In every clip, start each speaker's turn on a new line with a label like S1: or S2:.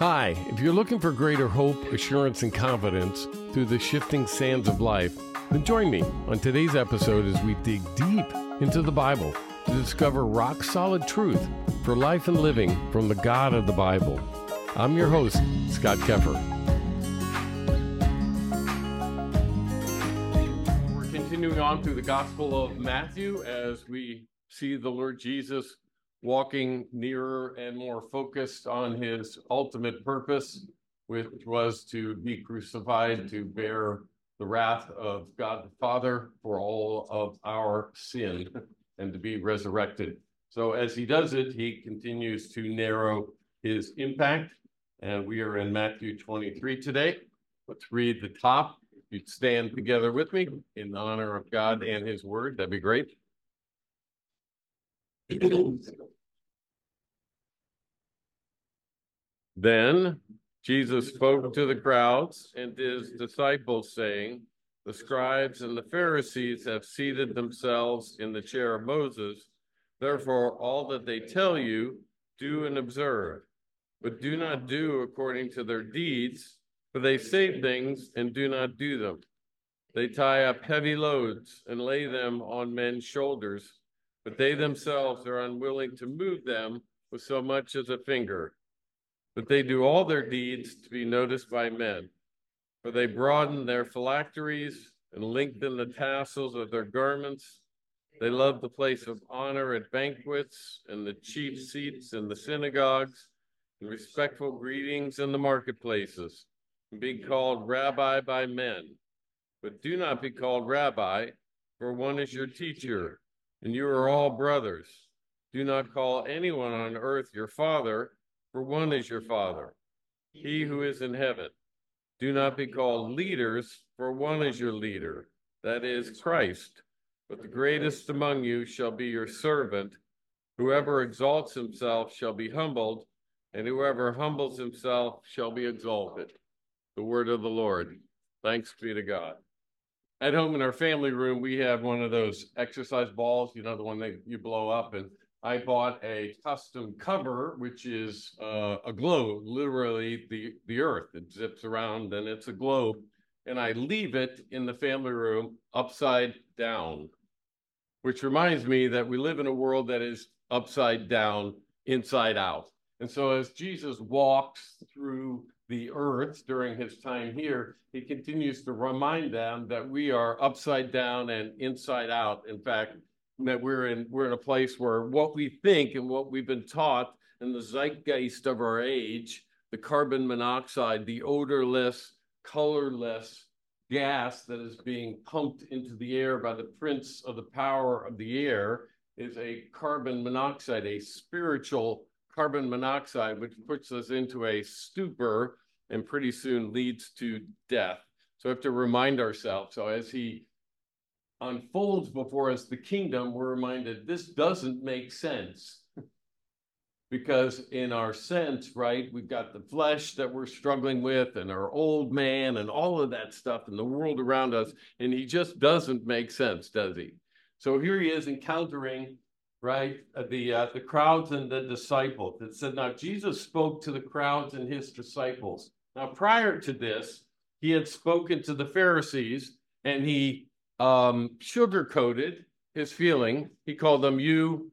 S1: Hi, if you're looking for greater hope, assurance, and confidence through the shifting sands of life, then join me on today's episode as we dig deep into the Bible to discover rock solid truth for life and living from the God of the Bible. I'm your host, Scott Keffer. We're continuing on through the Gospel of Matthew as we see the Lord Jesus walking nearer and more focused on his ultimate purpose, which was to be crucified to bear the wrath of God the Father for all of our sin and to be resurrected. So as he does it, he continues to narrow his impact. And we are in Matthew 23 today. Let's read the top. If you'd stand together with me in honor of God and his word, that'd be great. Then Jesus spoke to the crowds and his disciples, saying, The scribes and the Pharisees have seated themselves in the chair of Moses. Therefore, all that they tell you, do and observe, but do not do according to their deeds, for they say things and do not do them. They tie up heavy loads and lay them on men's shoulders, but they themselves are unwilling to move them with so much as a finger but they do all their deeds to be noticed by men. For they broaden their phylacteries and lengthen the tassels of their garments. They love the place of honor at banquets and the chief seats in the synagogues and respectful greetings in the marketplaces, and being called rabbi by men. But do not be called rabbi, for one is your teacher, and you are all brothers. Do not call anyone on earth your father for one is your Father, he who is in heaven. Do not be called leaders, for one is your leader, that is Christ. But the greatest among you shall be your servant. Whoever exalts himself shall be humbled, and whoever humbles himself shall be exalted. The word of the Lord. Thanks be to God. At home in our family room, we have one of those exercise balls, you know, the one that you blow up and I bought a custom cover, which is uh, a globe, literally the, the earth. It zips around and it's a globe. And I leave it in the family room upside down, which reminds me that we live in a world that is upside down, inside out. And so as Jesus walks through the earth during his time here, he continues to remind them that we are upside down and inside out. In fact, that we're in we're in a place where what we think and what we've been taught in the zeitgeist of our age, the carbon monoxide, the odorless, colorless gas that is being pumped into the air by the prince of the power of the air is a carbon monoxide, a spiritual carbon monoxide, which puts us into a stupor and pretty soon leads to death. So we have to remind ourselves. So as he unfolds before us the kingdom, we're reminded this doesn't make sense. because in our sense, right, we've got the flesh that we're struggling with and our old man and all of that stuff and the world around us. And he just doesn't make sense, does he? So here he is encountering, right, uh, the, uh, the crowds and the disciples. It said, now Jesus spoke to the crowds and his disciples. Now, prior to this, he had spoken to the Pharisees and he um, sugarcoated his feeling. He called them you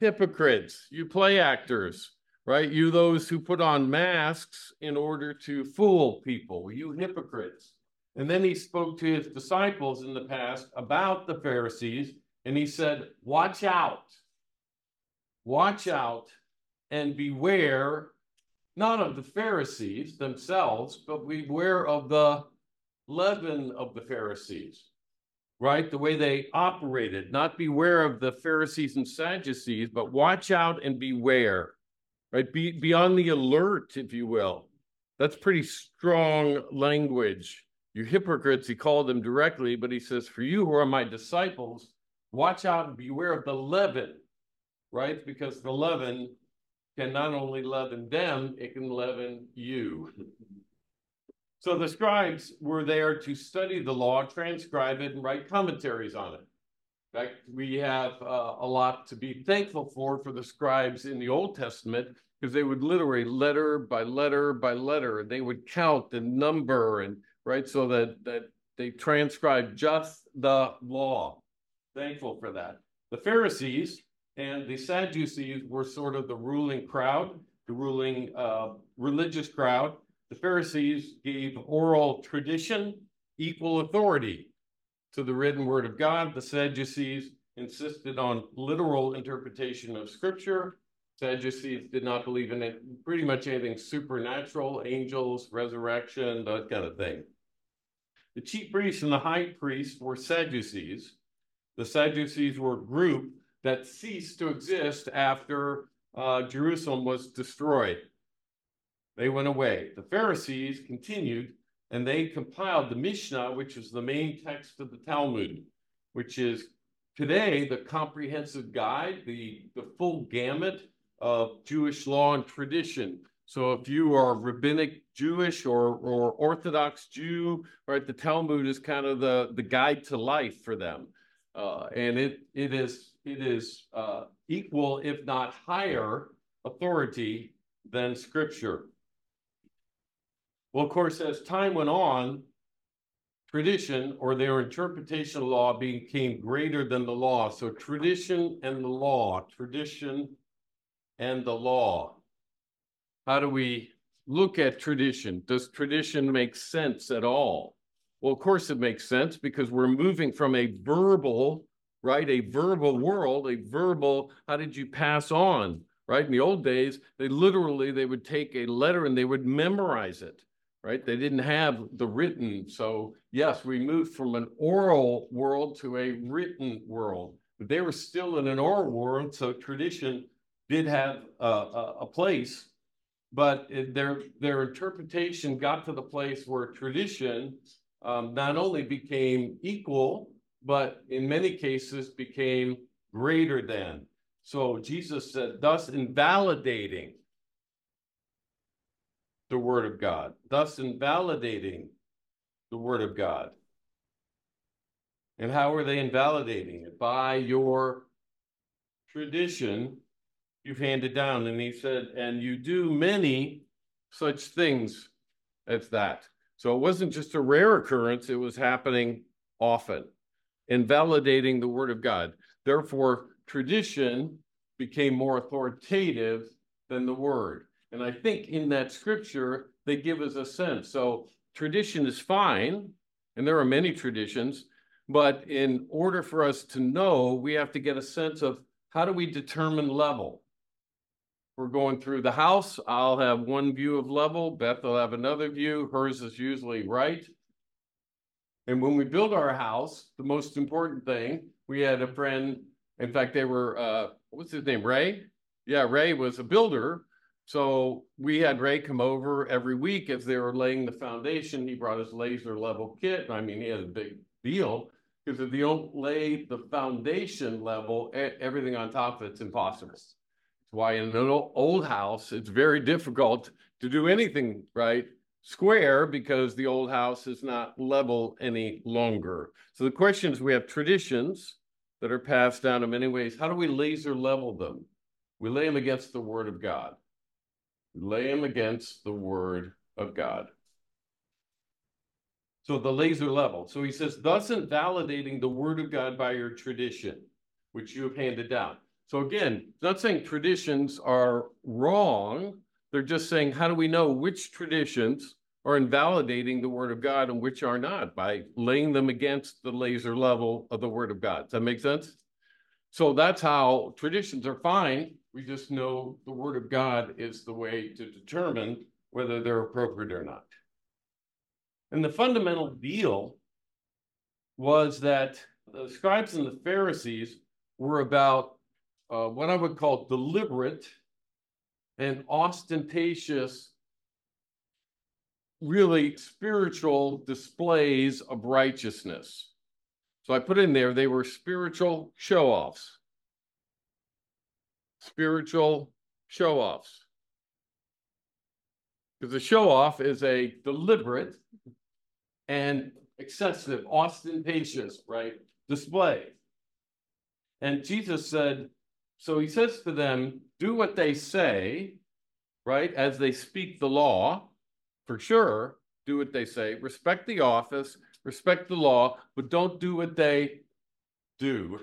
S1: hypocrites, you play actors, right? You those who put on masks in order to fool people, you hypocrites. And then he spoke to his disciples in the past about the Pharisees, and he said, Watch out, watch out, and beware not of the Pharisees themselves, but beware of the leaven of the Pharisees right? The way they operated, not beware of the Pharisees and Sadducees, but watch out and beware, right? Be, be on the alert, if you will. That's pretty strong language. You hypocrites, he called them directly, but he says, For you who are my disciples, watch out and beware of the leaven, right? Because the leaven can not only leaven them, it can leaven you. So the scribes were there to study the law, transcribe it, and write commentaries on it. In fact, we have uh, a lot to be thankful for for the scribes in the Old Testament because they would literally letter by letter by letter, they would count and number and right so that that they transcribed just the law. Thankful for that. The Pharisees and the Sadducees were sort of the ruling crowd, the ruling uh, religious crowd. The Pharisees gave oral tradition equal authority to the written word of God. The Sadducees insisted on literal interpretation of scripture. Sadducees did not believe in it, pretty much anything supernatural, angels, resurrection, that kind of thing. The chief priests and the high priests were Sadducees. The Sadducees were a group that ceased to exist after uh, Jerusalem was destroyed. They went away. The Pharisees continued and they compiled the Mishnah, which is the main text of the Talmud, which is today the comprehensive guide, the, the full gamut of Jewish law and tradition. So if you are rabbinic Jewish or, or Orthodox Jew, right, the Talmud is kind of the, the guide to life for them. Uh, and it, it is, it is uh, equal, if not higher, authority than Scripture. Well, of course, as time went on, tradition or their interpretation of law became greater than the law. So tradition and the law, tradition and the law. How do we look at tradition? Does tradition make sense at all? Well, of course it makes sense because we're moving from a verbal, right? A verbal world, a verbal, how did you pass on? Right? In the old days, they literally they would take a letter and they would memorize it right? They didn't have the written. So yes, we moved from an oral world to a written world. But they were still in an oral world, so tradition did have a, a, a place, but it, their their interpretation got to the place where tradition um, not only became equal, but in many cases became greater than. So Jesus said, thus invalidating the word of God, thus invalidating the word of God. And how are they invalidating it? By your tradition you've handed down. And he said, and you do many such things as that. So it wasn't just a rare occurrence, it was happening often, invalidating the word of God. Therefore, tradition became more authoritative than the word. And I think in that scripture, they give us a sense. So tradition is fine, and there are many traditions, but in order for us to know, we have to get a sense of how do we determine level? We're going through the house. I'll have one view of level. Beth will have another view. Hers is usually right. And when we build our house, the most important thing, we had a friend, in fact, they were, uh, what's his name, Ray? Yeah, Ray was a builder so we had Ray come over every week as they were laying the foundation. He brought his laser level kit. I mean, he had a big deal because if you don't lay the foundation level, everything on top of it's impossible. That's why in an old house, it's very difficult to do anything right square because the old house is not level any longer. So the question is, we have traditions that are passed down in many ways. How do we laser level them? We lay them against the word of God lay them against the word of God. So the laser level. So he says, thus invalidating the word of God by your tradition, which you have handed down. So again, not saying traditions are wrong. They're just saying, how do we know which traditions are invalidating the word of God and which are not by laying them against the laser level of the word of God? Does that make sense? So that's how traditions are fine we just know the word of God is the way to determine whether they're appropriate or not. And the fundamental deal was that the scribes and the Pharisees were about uh, what I would call deliberate and ostentatious, really spiritual displays of righteousness. So I put in there, they were spiritual show offs spiritual show offs. Because a show off is a deliberate and excessive, ostentatious, right, display. And Jesus said, so he says to them, do what they say, right? As they speak the law, for sure, do what they say, respect the office, respect the law, but don't do what they do.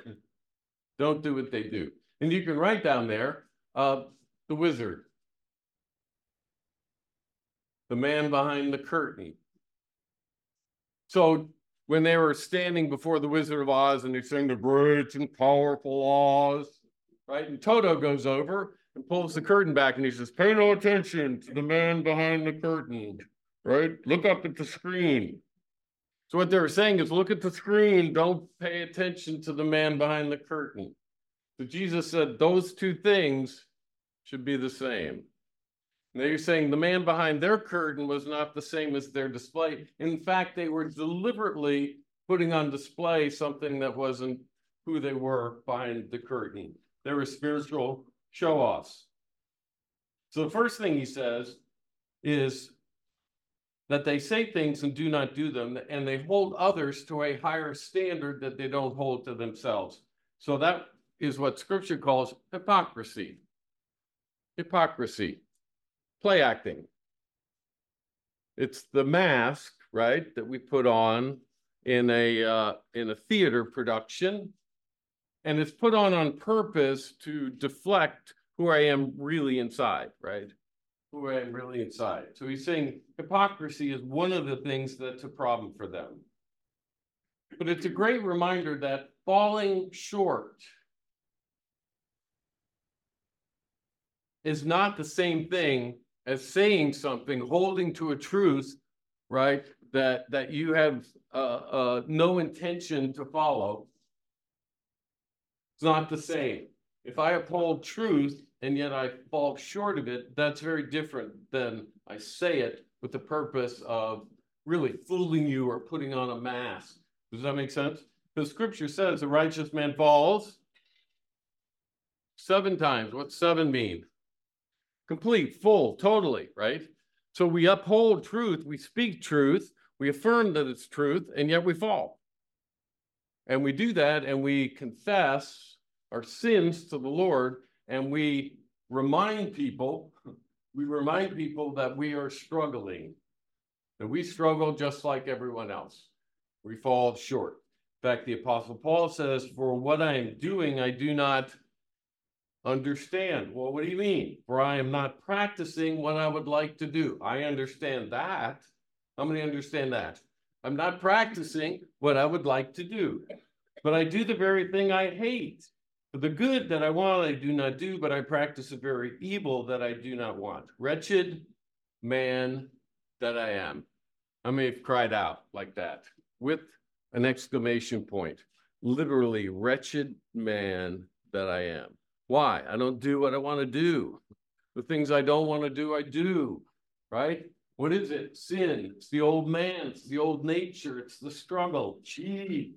S1: don't do what they do. And you can write down there uh, the wizard, the man behind the curtain. So when they were standing before the Wizard of Oz and they're saying the great and powerful Oz, right? And Toto goes over and pulls the curtain back and he says, Pay no attention to the man behind the curtain, right? Look up at the screen. So what they were saying is look at the screen, don't pay attention to the man behind the curtain. So Jesus said those two things should be the same. Now you're saying the man behind their curtain was not the same as their display. In fact, they were deliberately putting on display something that wasn't who they were behind the curtain. They were spiritual show offs. So the first thing he says is that they say things and do not do them, and they hold others to a higher standard that they don't hold to themselves. So that is what scripture calls hypocrisy. Hypocrisy, play acting. It's the mask, right, that we put on in a uh, in a theater production and it's put on on purpose to deflect who I am really inside, right? Who I am really inside. So he's saying hypocrisy is one of the things that's a problem for them. But it's a great reminder that falling short is not the same thing as saying something, holding to a truth, right? That that you have uh, uh, no intention to follow, it's not the same. If I uphold truth and yet I fall short of it, that's very different than I say it with the purpose of really fooling you or putting on a mask. Does that make sense? Because scripture says the righteous man falls seven times. What's seven mean? Complete, full, totally, right? So we uphold truth, we speak truth, we affirm that it's truth, and yet we fall. And we do that and we confess our sins to the Lord and we remind people, we remind people that we are struggling, that we struggle just like everyone else. We fall short. In fact, the Apostle Paul says, For what I am doing, I do not understand. Well, what do you mean? For I am not practicing what I would like to do. I understand that. How many understand that? I'm not practicing what I would like to do, but I do the very thing I hate. The good that I want, I do not do, but I practice a very evil that I do not want. Wretched man that I am. I may have cried out like that with an exclamation point. Literally, wretched man that I am. Why? I don't do what I want to do. The things I don't want to do, I do. Right? What is it? Sin. It's the old man. It's the old nature. It's the struggle. Gee.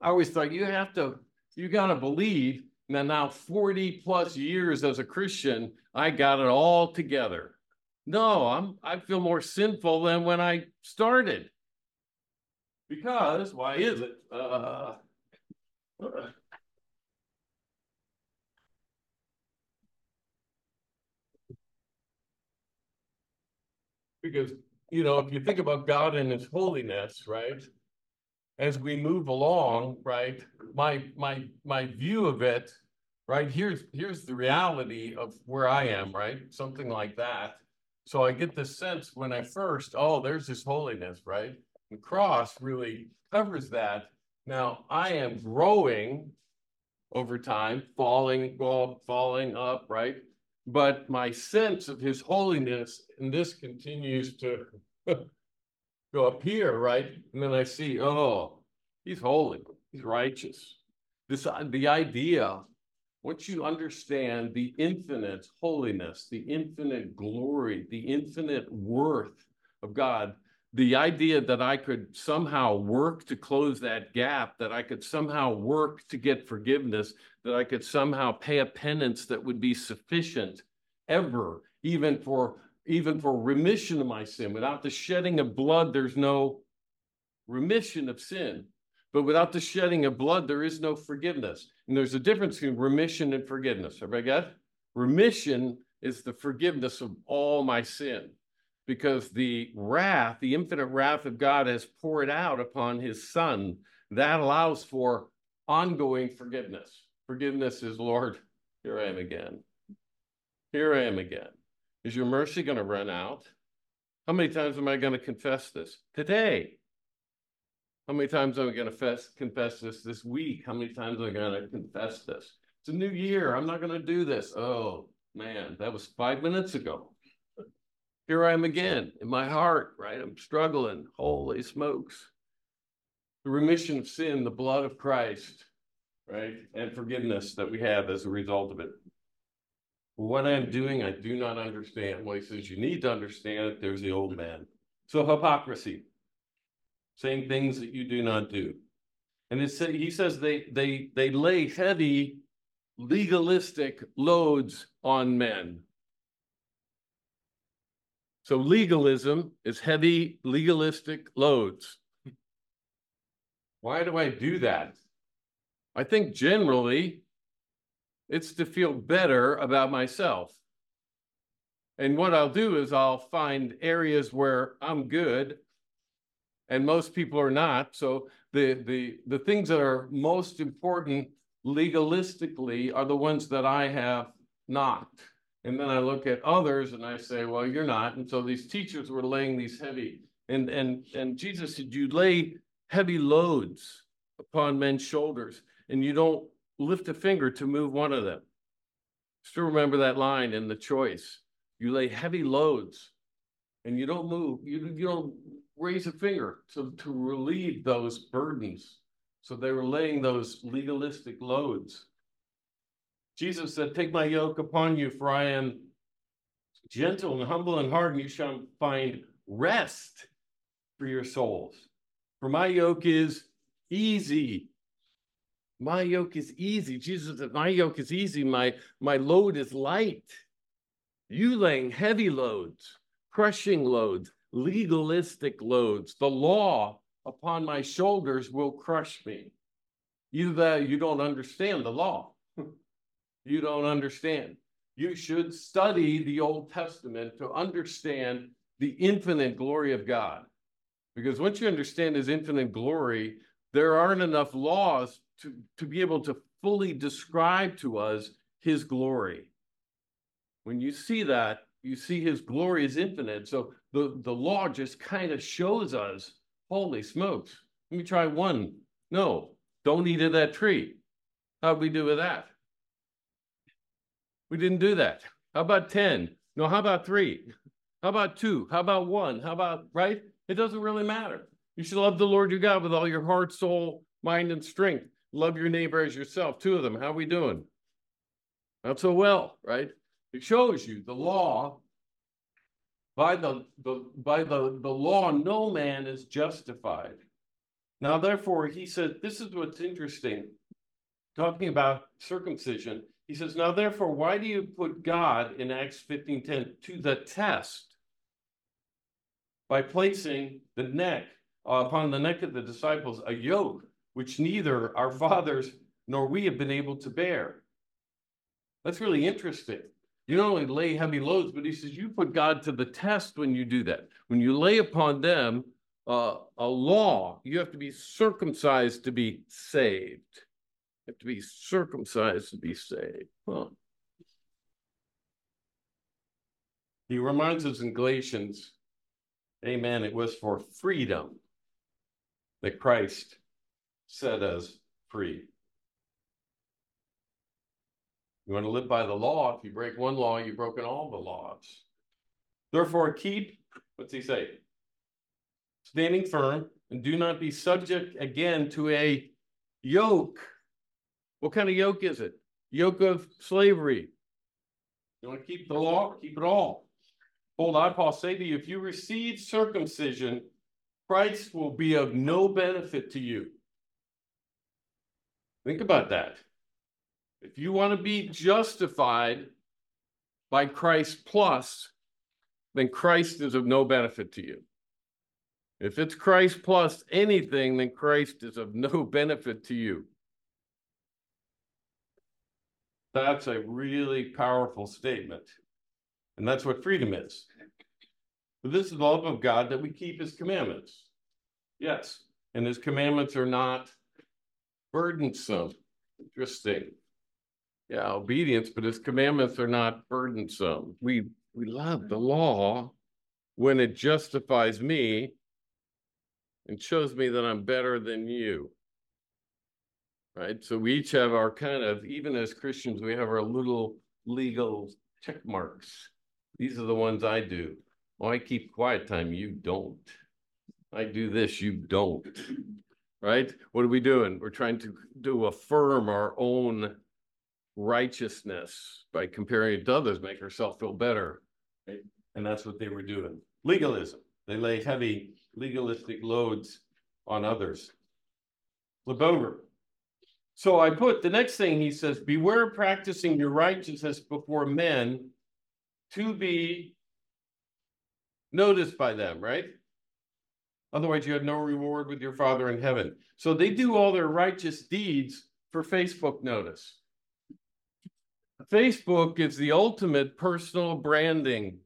S1: I always thought you have to you got to believe that now 40 plus years as a Christian, I got it all together. No, I'm I feel more sinful than when I started. Because why is it? Uh, because you know, if you think about God and his holiness, right? As we move along, right, my my my view of it, right, here's here's the reality of where I am, right? Something like that. So I get the sense when I first, oh, there's this holiness, right? The cross really covers that. Now I am growing over time, falling, well, falling up, right? But my sense of his holiness, and this continues to go up here, right? And then I see, oh, he's holy, he's righteous. This uh, the idea, once you understand the infinite holiness, the infinite glory, the infinite worth of God, the idea that I could somehow work to close that gap, that I could somehow work to get forgiveness, that I could somehow pay a penance that would be sufficient ever, even for even for remission of my sin. Without the shedding of blood, there's no remission of sin. But without the shedding of blood, there is no forgiveness. And there's a difference between remission and forgiveness. Everybody got? Remission is the forgiveness of all my sin because the wrath, the infinite wrath of God has poured out upon his son. That allows for ongoing forgiveness. Forgiveness is, Lord, here I am again. Here I am again. Is your mercy going to run out? How many times am I going to confess this? Today. How many times am I going to confess this this week? How many times am I going to confess this? It's a new year. I'm not going to do this. Oh, man, that was five minutes ago. Here I am again in my heart, right? I'm struggling. Holy smokes. The remission of sin, the blood of Christ, right? And forgiveness that we have as a result of it. What I'm doing, I do not understand. Well, he says, you need to understand it. There's the old man. So hypocrisy, saying things that you do not do. And it he says they they they lay heavy legalistic loads on men. So legalism is heavy legalistic loads. Why do I do that? I think generally it's to feel better about myself. And what I'll do is I'll find areas where I'm good and most people are not. So the the the things that are most important legalistically are the ones that I have not. And then I look at others and I say, well, you're not. And so these teachers were laying these heavy, and and and Jesus said, you lay heavy loads upon men's shoulders, and you don't lift a finger to move one of them. Still remember that line in the choice. You lay heavy loads and you don't move, you, you don't raise a finger to, to relieve those burdens. So they were laying those legalistic loads. Jesus said, Take my yoke upon you, for I am gentle and humble and hard, and you shall find rest for your souls. For my yoke is easy. My yoke is easy. Jesus said, My yoke is easy. My, my load is light. You laying heavy loads, crushing loads, legalistic loads. The law upon my shoulders will crush me. Either uh, that you don't understand the law. you don't understand. You should study the Old Testament to understand the infinite glory of God. Because once you understand his infinite glory, there aren't enough laws to, to be able to fully describe to us his glory. When you see that, you see his glory is infinite. So the, the law just kind of shows us Holy smokes. Let me try one. No, don't eat of that tree. How'd we do with that? We didn't do that. How about 10? No, how about three? How about two? How about one? How about, right? It doesn't really matter. You should love the Lord your God with all your heart, soul, mind, and strength. Love your neighbor as yourself. Two of them. How are we doing? Not so well, right? It shows you the law by the, the by the, the law, no man is justified. Now, therefore, he said, this is what's interesting. Talking about circumcision, he says, Now therefore, why do you put God in Acts 15:10 to the test? By placing the neck uh, upon the neck of the disciples a yoke which neither our fathers nor we have been able to bear. That's really interesting. You not only lay heavy loads, but he says you put God to the test when you do that. When you lay upon them uh, a law, you have to be circumcised to be saved. You have to be circumcised to be saved. Huh. He reminds us in Galatians, amen, it was for freedom that Christ set us free. You want to live by the law. If you break one law, you've broken all the laws. Therefore, keep, what's he say? Standing firm and do not be subject again to a yoke. What kind of yoke is it? Yoke of slavery. You want to keep the law? Keep it all. Hold I, Paul, say to you, if you receive circumcision, Christ will be of no benefit to you. Think about that. If you want to be justified by Christ plus, then Christ is of no benefit to you. If it's Christ plus anything, then Christ is of no benefit to you. That's a really powerful statement. And that's what freedom is. But this is the love of God that we keep his commandments. Yes. And his commandments are not burdensome. Interesting. Yeah, obedience, but his commandments are not burdensome. We we love the law when it justifies me and shows me that I'm better than you. Right? So we each have our kind of, even as Christians, we have our little legal check marks. These are the ones I do. Oh, I keep quiet time. You don't. I do this. You don't. Right? What are we doing? We're trying to do affirm our own righteousness by comparing it to others, make ourselves feel better. Right? And that's what they were doing. Legalism. They lay heavy legalistic loads on others. Flip. So I put the next thing he says, beware of practicing your righteousness before men to be noticed by them, right? Otherwise, you have no reward with your Father in heaven. So they do all their righteous deeds for Facebook notice. Facebook is the ultimate personal branding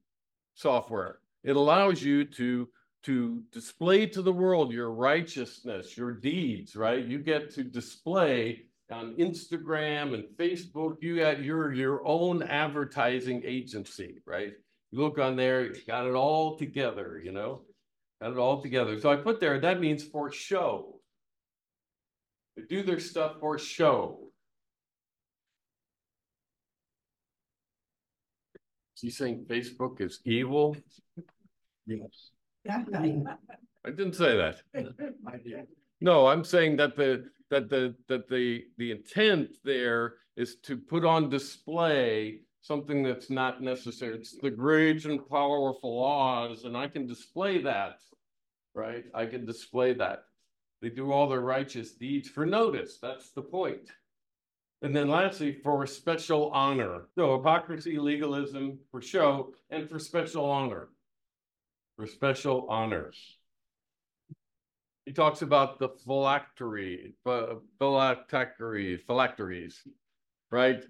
S1: software. It allows you to to display to the world your righteousness, your deeds, right? You get to display on Instagram and Facebook, you got your your own advertising agency, right? You look on there, you got it all together, you know, got it all together. So I put there, that means for show. They do their stuff for show. Is he saying Facebook is evil?
S2: Yes.
S1: I didn't say that. No, I'm saying that the that the that the the intent there is to put on display something that's not necessary. It's the great and powerful Oz, and I can display that, right? I can display that. They do all their righteous deeds for notice. That's the point. And then lastly, for special honor. So hypocrisy, legalism for show, and for special honor. For special honors. He talks about the phylactery, phylactery, phylacteries, right?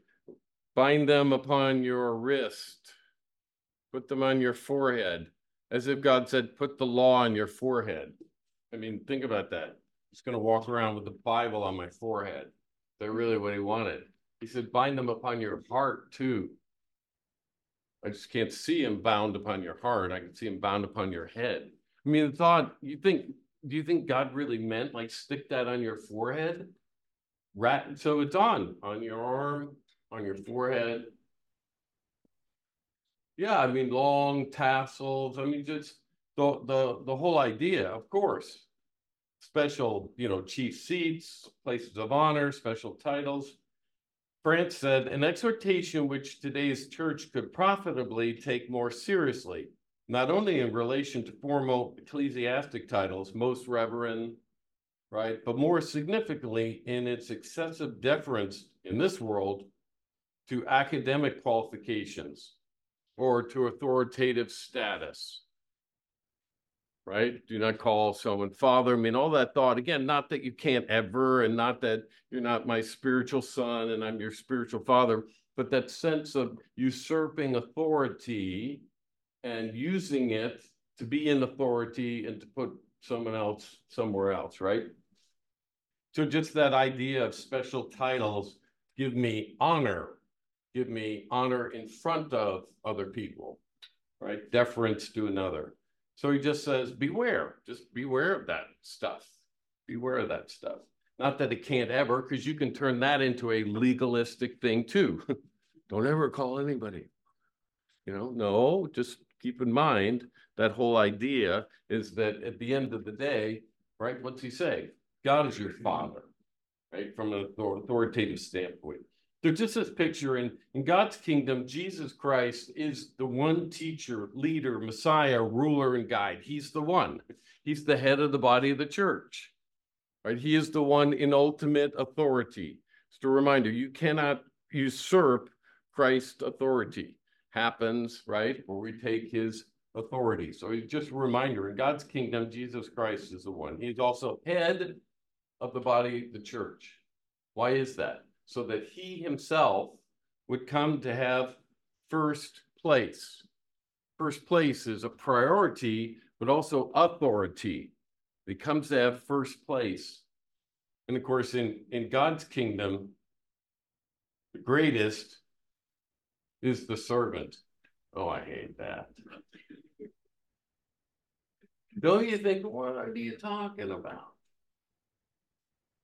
S1: Bind them upon your wrist, put them on your forehead, as if God said, put the law on your forehead. I mean, think about that. He's going to walk around with the Bible on my forehead. They're really what he wanted. He said, bind them upon your heart too. I just can't see him bound upon your heart. I can see him bound upon your head. I mean, the thought, you think do you think God really meant like stick that on your forehead? Rat, so it's on on your arm, on your forehead. Yeah, I mean long tassels. I mean just the the the whole idea, of course. Special, you know, chief seats, places of honor, special titles. France said an exhortation which today's church could profitably take more seriously not only in relation to formal ecclesiastic titles, most reverend, right, but more significantly in its excessive deference in this world to academic qualifications or to authoritative status. Right? Do not call someone father. I mean, all that thought. Again, not that you can't ever, and not that you're not my spiritual son and I'm your spiritual father, but that sense of usurping authority and using it to be in authority and to put someone else somewhere else, right? So just that idea of special titles give me honor, give me honor in front of other people, right? Deference to another. So he just says, beware, just beware of that stuff. Beware of that stuff. Not that it can't ever, because you can turn that into a legalistic thing too. Don't ever call anybody. You know, no, just keep in mind that whole idea is that at the end of the day, right, what's he say? God is your father, right, from an authoritative standpoint. There's just this picture in, in God's kingdom, Jesus Christ is the one teacher, leader, Messiah, ruler, and guide. He's the one. He's the head of the body of the church. Right? He is the one in ultimate authority. Just a reminder, you cannot usurp Christ's authority happens, right? Where we take his authority. So just a reminder in God's kingdom, Jesus Christ is the one. He's also head of the body, the church. Why is that? So that he himself would come to have first place. First place is a priority, but also authority. He comes to have first place. And of course, in, in God's kingdom, the greatest is the servant. Oh, I hate that. Don't you think, what are you talking about?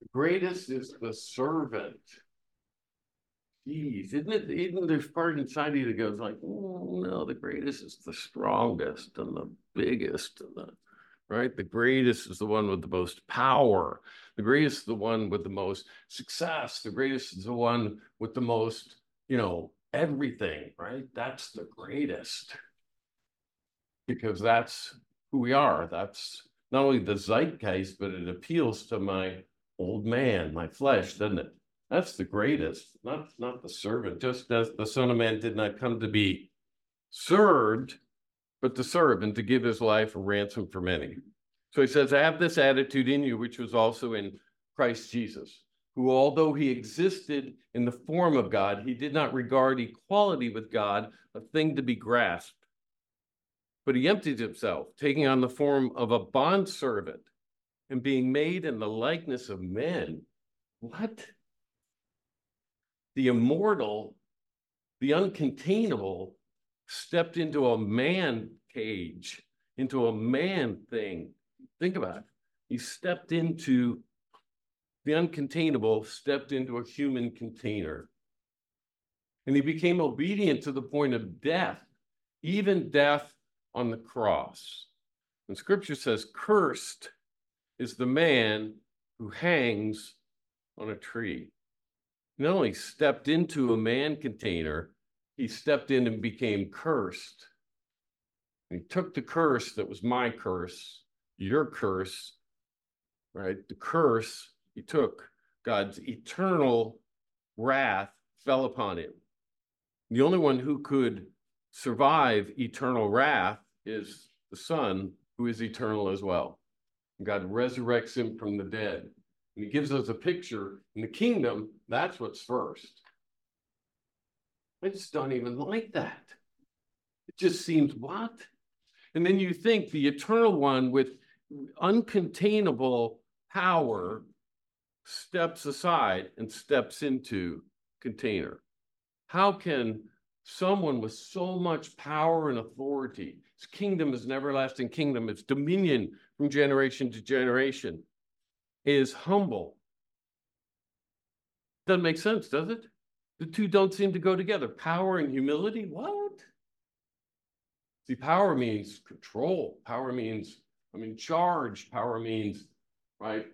S1: The greatest is the servant. Jeez, isn't it? Even there's part inside you that goes like, oh, no, the greatest is the strongest and the biggest and the right. The greatest is the one with the most power. The greatest is the one with the most success. The greatest is the one with the most, you know, everything. Right. That's the greatest because that's who we are. That's not only the zeitgeist, but it appeals to my old man, my flesh, doesn't it? That's the greatest, not, not the servant, just as the Son of Man did not come to be served, but to serve and to give his life a ransom for many. So he says, I have this attitude in you, which was also in Christ Jesus, who, although he existed in the form of God, he did not regard equality with God a thing to be grasped. But he emptied himself, taking on the form of a bondservant and being made in the likeness of men. What? The immortal, the uncontainable, stepped into a man cage, into a man thing. Think about it. He stepped into the uncontainable, stepped into a human container. And he became obedient to the point of death, even death on the cross. And scripture says, Cursed is the man who hangs on a tree not only stepped into a man container, he stepped in and became cursed. he took the curse that was my curse, your curse, right? The curse he took, God's eternal wrath fell upon him. The only one who could survive eternal wrath is the Son, who is eternal as well. God resurrects him from the dead. And he gives us a picture in the kingdom, that's what's first. I just don't even like that. It just seems what? And then you think the eternal one with uncontainable power steps aside and steps into container. How can someone with so much power and authority, his kingdom is an everlasting kingdom, it's dominion from generation to generation, is humble. Doesn't make sense, does it? The two don't seem to go together. Power and humility, what? See, power means control. Power means I'm in charge. Power means, right?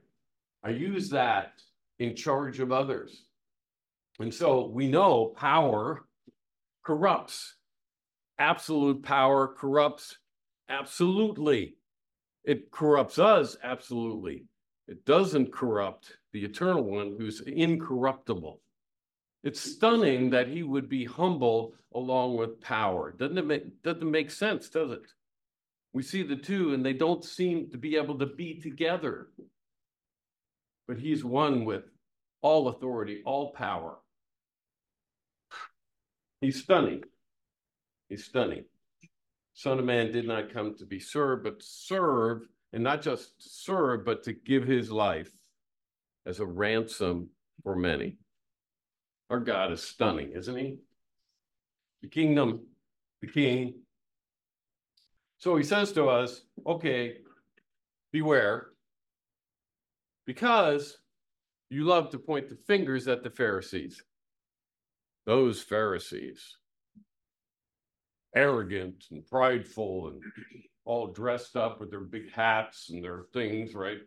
S1: I use that in charge of others. And so we know power corrupts. Absolute power corrupts absolutely. It corrupts us absolutely. It doesn't corrupt the eternal one who's incorruptible. It's stunning that he would be humble along with power. Doesn't it make, doesn't make sense, does it? We see the two and they don't seem to be able to be together. But he's one with all authority, all power. He's stunning. He's stunning. Son of Man did not come to be served, but serve and not just serve, but to give his life as a ransom for many. Our God is stunning, isn't he? The kingdom, the king. So he says to us, okay, beware, because you love to point the fingers at the Pharisees. Those Pharisees, arrogant and prideful and all dressed up with their big hats and their things, right?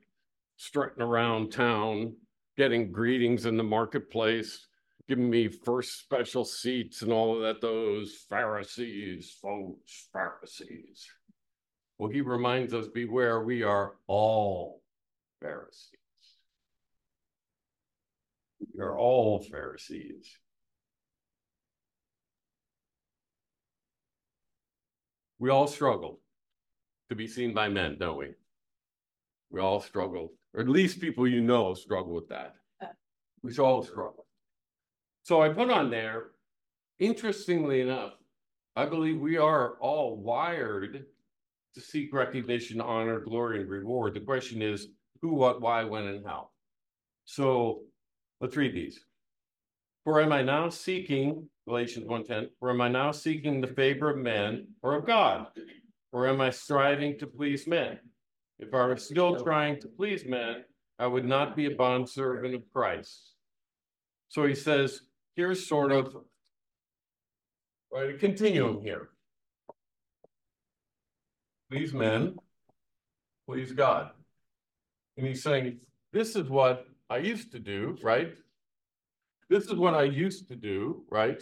S1: Strutting around town, getting greetings in the marketplace, giving me first special seats and all of that. Those Pharisees, folks, Pharisees. Well, he reminds us beware, we are all Pharisees. We are all Pharisees. We all struggle to be seen by men, don't we? We all struggle, or at least people you know struggle with that. Uh. We all struggle. So I put on there, interestingly enough, I believe we are all wired to seek recognition, honor, glory, and reward. The question is who, what, why, when, and how. So let's read these. For am I now seeking, Galatians 1.10, for am I now seeking the favor of men or of God? Or am I striving to please men? If I were still trying to please men, I would not be a bondservant of Christ. So he says, here's sort of right, a continuum here. Please men, please God. And he's saying, this is what I used to do, right? This is what I used to do, right?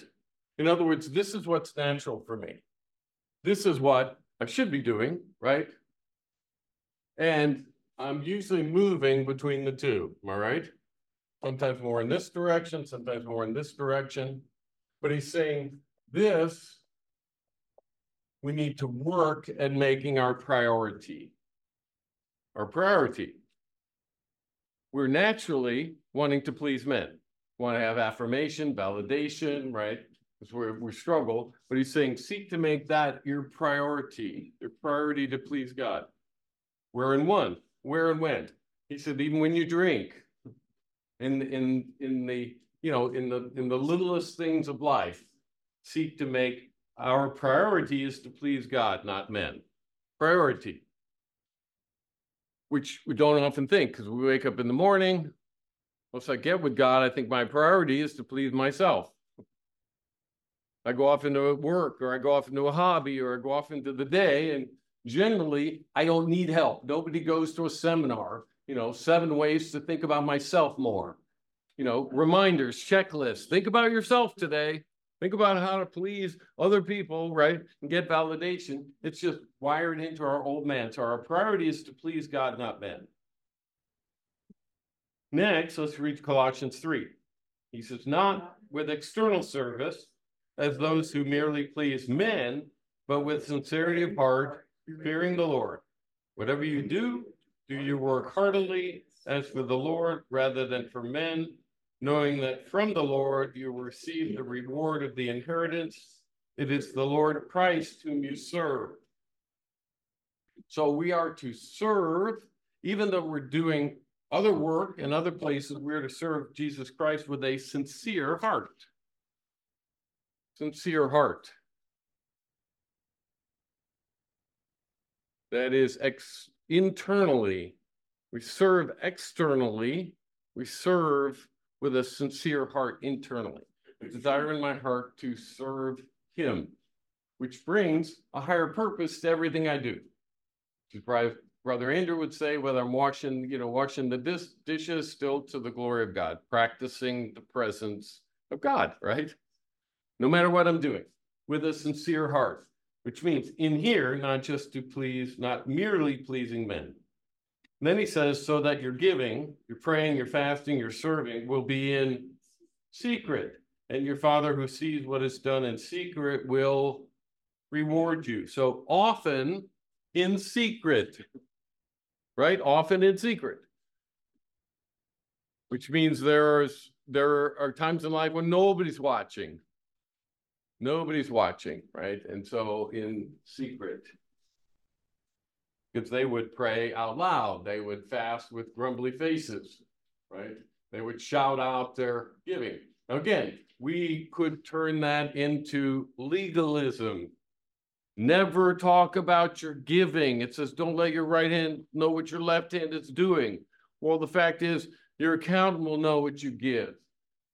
S1: In other words, this is what's natural for me. This is what I should be doing, right? And I'm usually moving between the two, am I right? Sometimes more in this direction, sometimes more in this direction. But he's saying this, we need to work at making our priority. Our priority. We're naturally wanting to please men, want to have affirmation, validation, right? That's where we struggle. But he's saying, seek to make that your priority, your priority to please God. Where and when? Where and when? He said, even when you drink, in in in the you know in the in the littlest things of life, seek to make our priority is to please God, not men. Priority. Which we don't often think because we wake up in the morning. Once I get with God, I think my priority is to please myself. I go off into work or I go off into a hobby or I go off into the day and generally I don't need help. Nobody goes to a seminar, you know, seven ways to think about myself more. You know, reminders, checklists. Think about yourself today. Think about how to please other people, right? And get validation. It's just wired into our old man. So our priority is to please God, not men. Next, let's read Colossians 3. He says, not with external service as those who merely please men, but with sincerity of heart fearing the Lord. Whatever you do, do you work heartily as for the Lord rather than for men, knowing that from the Lord you receive the reward of the inheritance. It is the Lord Christ whom you serve. So we are to serve, even though we're doing other work in other places, we're to serve Jesus Christ with a sincere heart. Sincere heart. that is ex internally. We serve externally. We serve with a sincere heart internally. I desire in my heart to serve him, which brings a higher purpose to everything I do. Is Brother Andrew would say, whether I'm washing, you know, washing the dis- dishes still to the glory of God, practicing the presence of God, right? No matter what I'm doing, with a sincere heart which means in here, not just to please, not merely pleasing men. And then he says, so that your giving, your praying, your fasting, your serving will be in secret. And your father who sees what is done in secret will reward you. So often in secret, right? Often in secret. Which means there's there are times in life when nobody's watching Nobody's watching, right? And so in secret, because they would pray out loud, they would fast with grumbly faces, right? They would shout out their giving. Now, again, we could turn that into legalism. Never talk about your giving. It says, don't let your right hand know what your left hand is doing. Well, the fact is, your accountant will know what you give.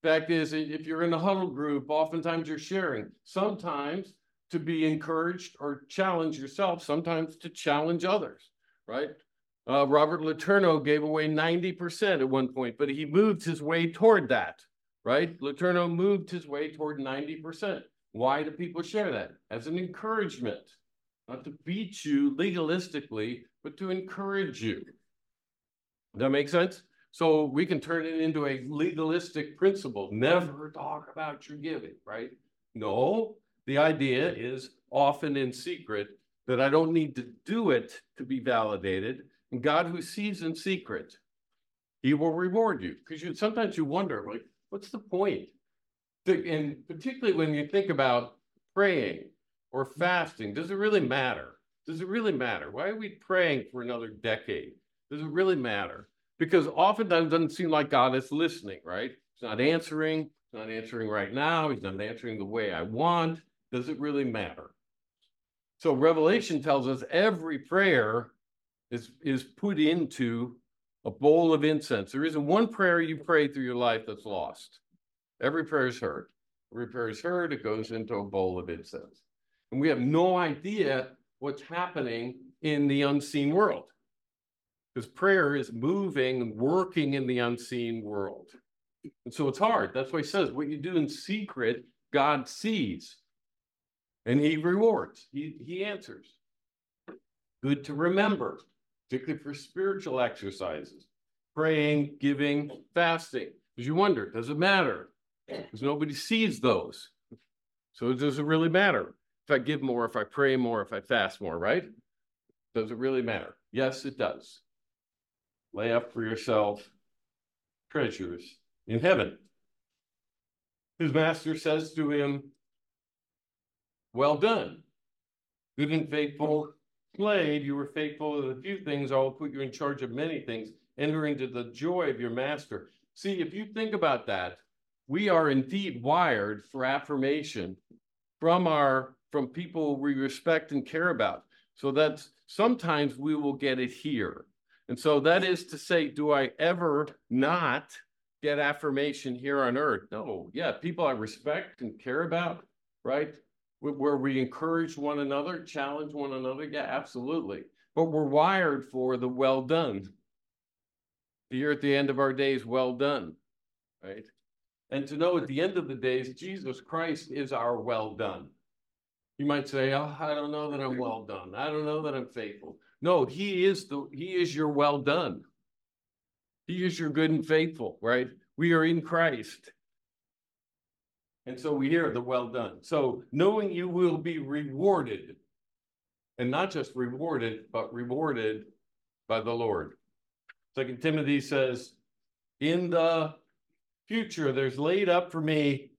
S1: Fact is, if you're in a huddle group, oftentimes you're sharing. Sometimes to be encouraged or challenge yourself, sometimes to challenge others, right? Uh, Robert Letourneau gave away 90% at one point, but he moved his way toward that, right? Letourneau moved his way toward 90%. Why do people share that? As an encouragement, not to beat you legalistically, but to encourage you. Does that make sense? So we can turn it into a legalistic principle. Never talk about your giving, right? No, the idea is often in secret that I don't need to do it to be validated. And God who sees in secret, he will reward you. Because you sometimes you wonder, like, what's the point? And particularly when you think about praying or fasting, does it really matter? Does it really matter? Why are we praying for another decade? Does it really matter? Because oftentimes it doesn't seem like God is listening, right? He's not answering. He's not answering right now. He's not answering the way I want. Does it really matter? So Revelation tells us every prayer is, is put into a bowl of incense. There isn't one prayer you pray through your life that's lost. Every prayer is heard. Every prayer is heard, it goes into a bowl of incense. And we have no idea what's happening in the unseen world. Because prayer is moving, and working in the unseen world. And so it's hard. That's why he says what you do in secret, God sees. And he rewards, he, he answers. Good to remember, particularly for spiritual exercises, praying, giving, fasting. Because you wonder, does it matter? Because nobody sees those. So does it really matter? If I give more, if I pray more, if I fast more, right? Does it really matter? Yes, it does. Lay up for yourself treasures in heaven. His master says to him, Well done, good and faithful slave. You were faithful in a few things. I will put you in charge of many things. Enter into the joy of your master. See, if you think about that, we are indeed wired for affirmation from our from people we respect and care about. So that sometimes we will get it here. And so that is to say, do I ever not get affirmation here on earth? No. Yeah, people I respect and care about, right? Where we encourage one another, challenge one another. Yeah, absolutely. But we're wired for the well done. Here at the end of our days, well done, right? And to know at the end of the days, Jesus Christ is our well done. You might say, oh, I don't know that I'm well done. I don't know that I'm faithful. No, he is the he is your well done. He is your good and faithful, right? We are in Christ. And so we hear the well done. So knowing you will be rewarded, and not just rewarded, but rewarded by the Lord. Second Timothy says, in the future, there's laid up for me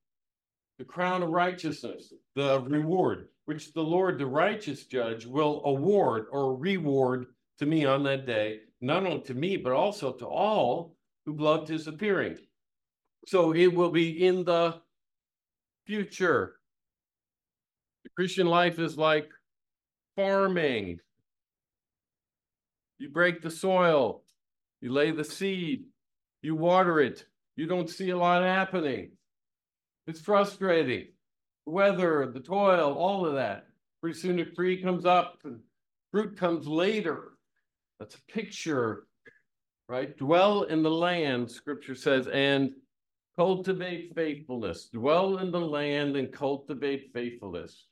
S1: the crown of righteousness, the reward, which the Lord, the righteous judge, will award or reward to me on that day, not only to me, but also to all who loved his appearing. So it will be in the future. The Christian life is like farming. You break the soil, you lay the seed, you water it, you don't see a lot happening. It's frustrating. The weather, the toil, all of that. Pretty soon a tree comes up and fruit comes later. That's a picture, right? Dwell in the land, scripture says, and cultivate faithfulness. Dwell in the land and cultivate faithfulness.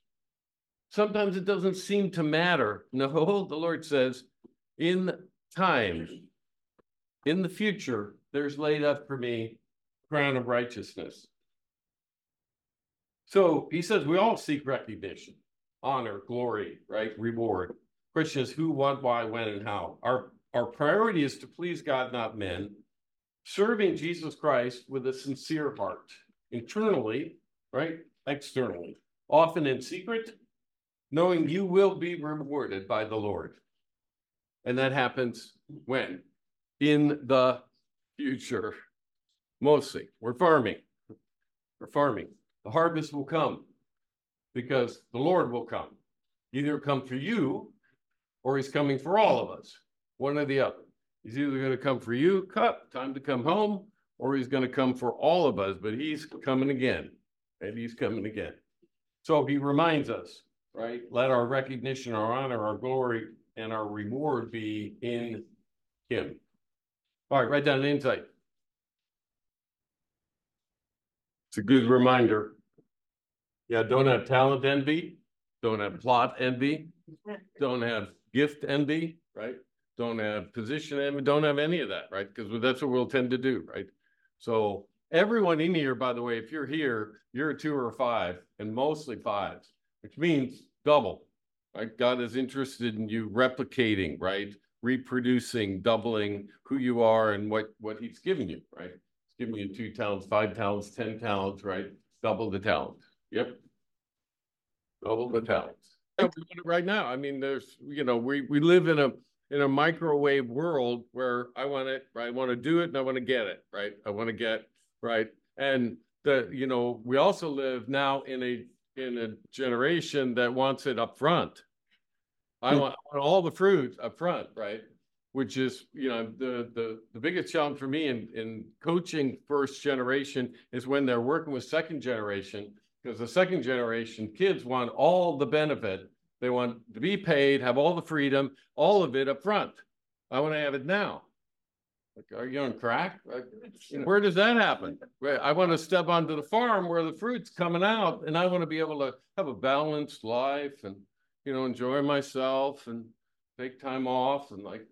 S1: Sometimes it doesn't seem to matter. No, the Lord says, in time, in the future, there's laid up for me crown of righteousness. So he says we all seek recognition, honor, glory, right? Reward. Question is who, what, why, when, and how. Our our priority is to please God, not men, serving Jesus Christ with a sincere heart, internally, right? Externally, often in secret, knowing you will be rewarded by the Lord. And that happens when? In the future. Mostly. We're farming. We're farming. The harvest will come because the Lord will come. Either come for you or he's coming for all of us, one or the other. He's either going to come for you, cup, time to come home, or he's going to come for all of us, but he's coming again. And he's coming again. So he reminds us, right? Let our recognition, our honor, our glory, and our reward be in him. All right, write down an insight. It's a good reminder. Yeah, don't have talent envy, don't have plot envy, don't have gift envy, right? Don't have position envy, don't have any of that, right? Because that's what we'll tend to do, right? So everyone in here, by the way, if you're here, you're a two or a five, and mostly fives, which means double. Right? God is interested in you replicating, right? Reproducing, doubling who you are and what, what he's giving you, right? He's giving you two talents, five talents, ten talents, right? Double the talent. Yep. Double the talents. Yeah, we want it Right now, I mean, there's, you know, we, we live in a, in a microwave world where I want it, right? I want to do it and I want to get it, right? I want to get, right? And the, you know, we also live now in a, in a generation that wants it up front. I
S2: Hmm.
S1: want, I want all the fruit up front, right? Which is, you know, the, the, the biggest challenge for me in, in coaching first generation is when they're working with second generation. Because the second generation kids want all the benefit. They want to be paid, have all the freedom, all of it up front. I want to have it now. Like, are you on crack? Like, you know, Where does that happen? I want to step onto the farm where the fruit's coming out and I want to be able to have a balanced life and, you know, enjoy myself and take time off and like,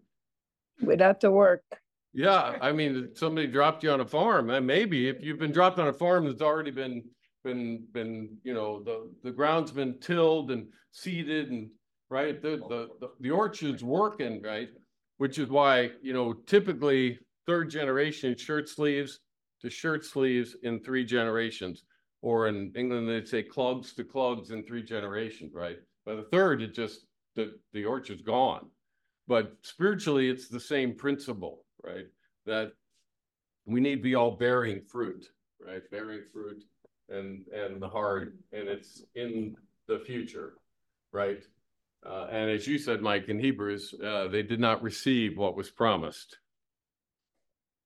S3: without the work.
S1: yeah, I mean, somebody dropped you on a farm, and maybe if you've been dropped on a farm that's already been, been, been, you know, the, the ground's been tilled and seeded and, right, the, the, the, the orchard's working, right? Which is why, you know, typically third generation shirt sleeves to shirt sleeves in three generations. Or in England, they'd say clogs to clogs in three generations, right? By the third, it just, the, the orchard's gone. But spiritually, it's the same principle, right? That we need to be all bearing fruit, right? Bearing fruit and, and the hard, and it's in the future, right? Uh, and as you said, Mike, in Hebrews, uh, they did not receive what was promised.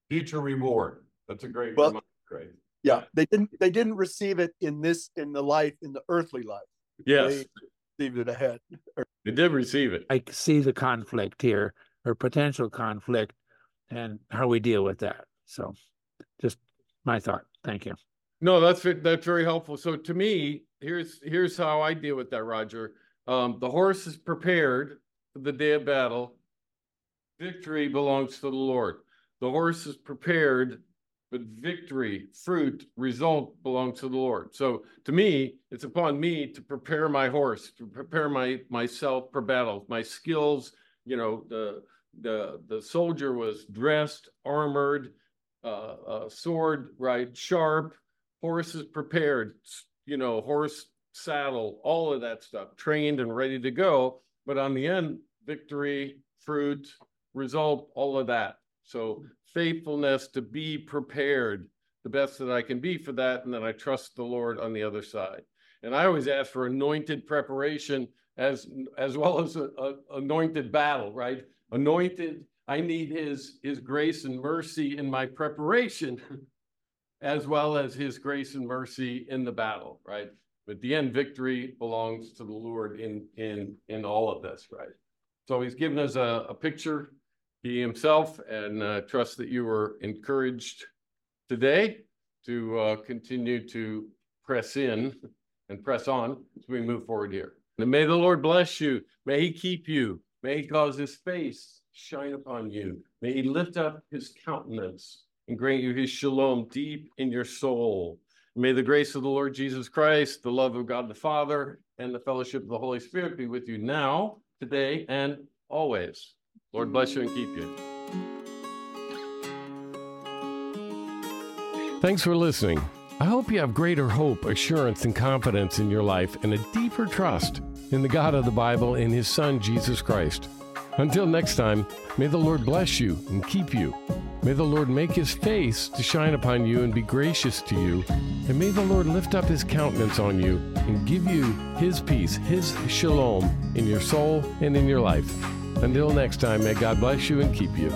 S1: Future reward. That's a great
S2: Well-
S1: reminder, right?
S2: Yeah, they didn't, they didn't receive it in this, in the life, in the earthly life.
S1: Yes,
S2: They Received it ahead.
S1: they did receive it.
S4: I see the conflict here or potential conflict and how we deal with that. So just my thought. Thank you.
S1: No, that's that's very helpful. So to me, here's here's how I deal with that, Roger. Um, the horse is prepared for the day of battle. Victory belongs to the Lord. The horse is prepared, but victory, fruit, result belongs to the Lord. So to me, it's upon me to prepare my horse, to prepare my myself for battle. My skills, you know, the the the soldier was dressed, armored, uh, uh, sword, right, sharp, horses prepared, you know, horse saddle, all of that stuff, trained and ready to go. But on the end, victory, fruit, result, all of that. So faithfulness to be prepared the best that I can be for that. And then I trust the Lord on the other side. And I always ask for anointed preparation as, as well as a, a anointed battle, right? Anointed, I need his, his grace and mercy in my preparation as well as his grace and mercy in the battle, right? But the end victory belongs to the Lord in, in, in all of this, right? So he's given us a, a picture, he himself, and uh, trust that you were encouraged today to uh, continue to press in and press on as we move forward here. And may the Lord bless you. May he keep you. May he cause his face shine upon you. May he lift up his countenance and grant you his shalom deep in your soul. May the grace of the Lord Jesus Christ, the love of God the Father, and the fellowship of the Holy Spirit be with you now, today, and always. Lord bless you and keep you. Thanks for listening. I hope you have greater hope, assurance, and confidence in your life and a deeper trust in the God of the Bible and his Son, Jesus Christ. Until next time, may the Lord bless you and keep you. May the Lord make his face to shine upon you and be gracious to you. And may the Lord lift up his countenance on you and give you his peace, his shalom in your soul and in your life. Until next time, may God bless you and keep you.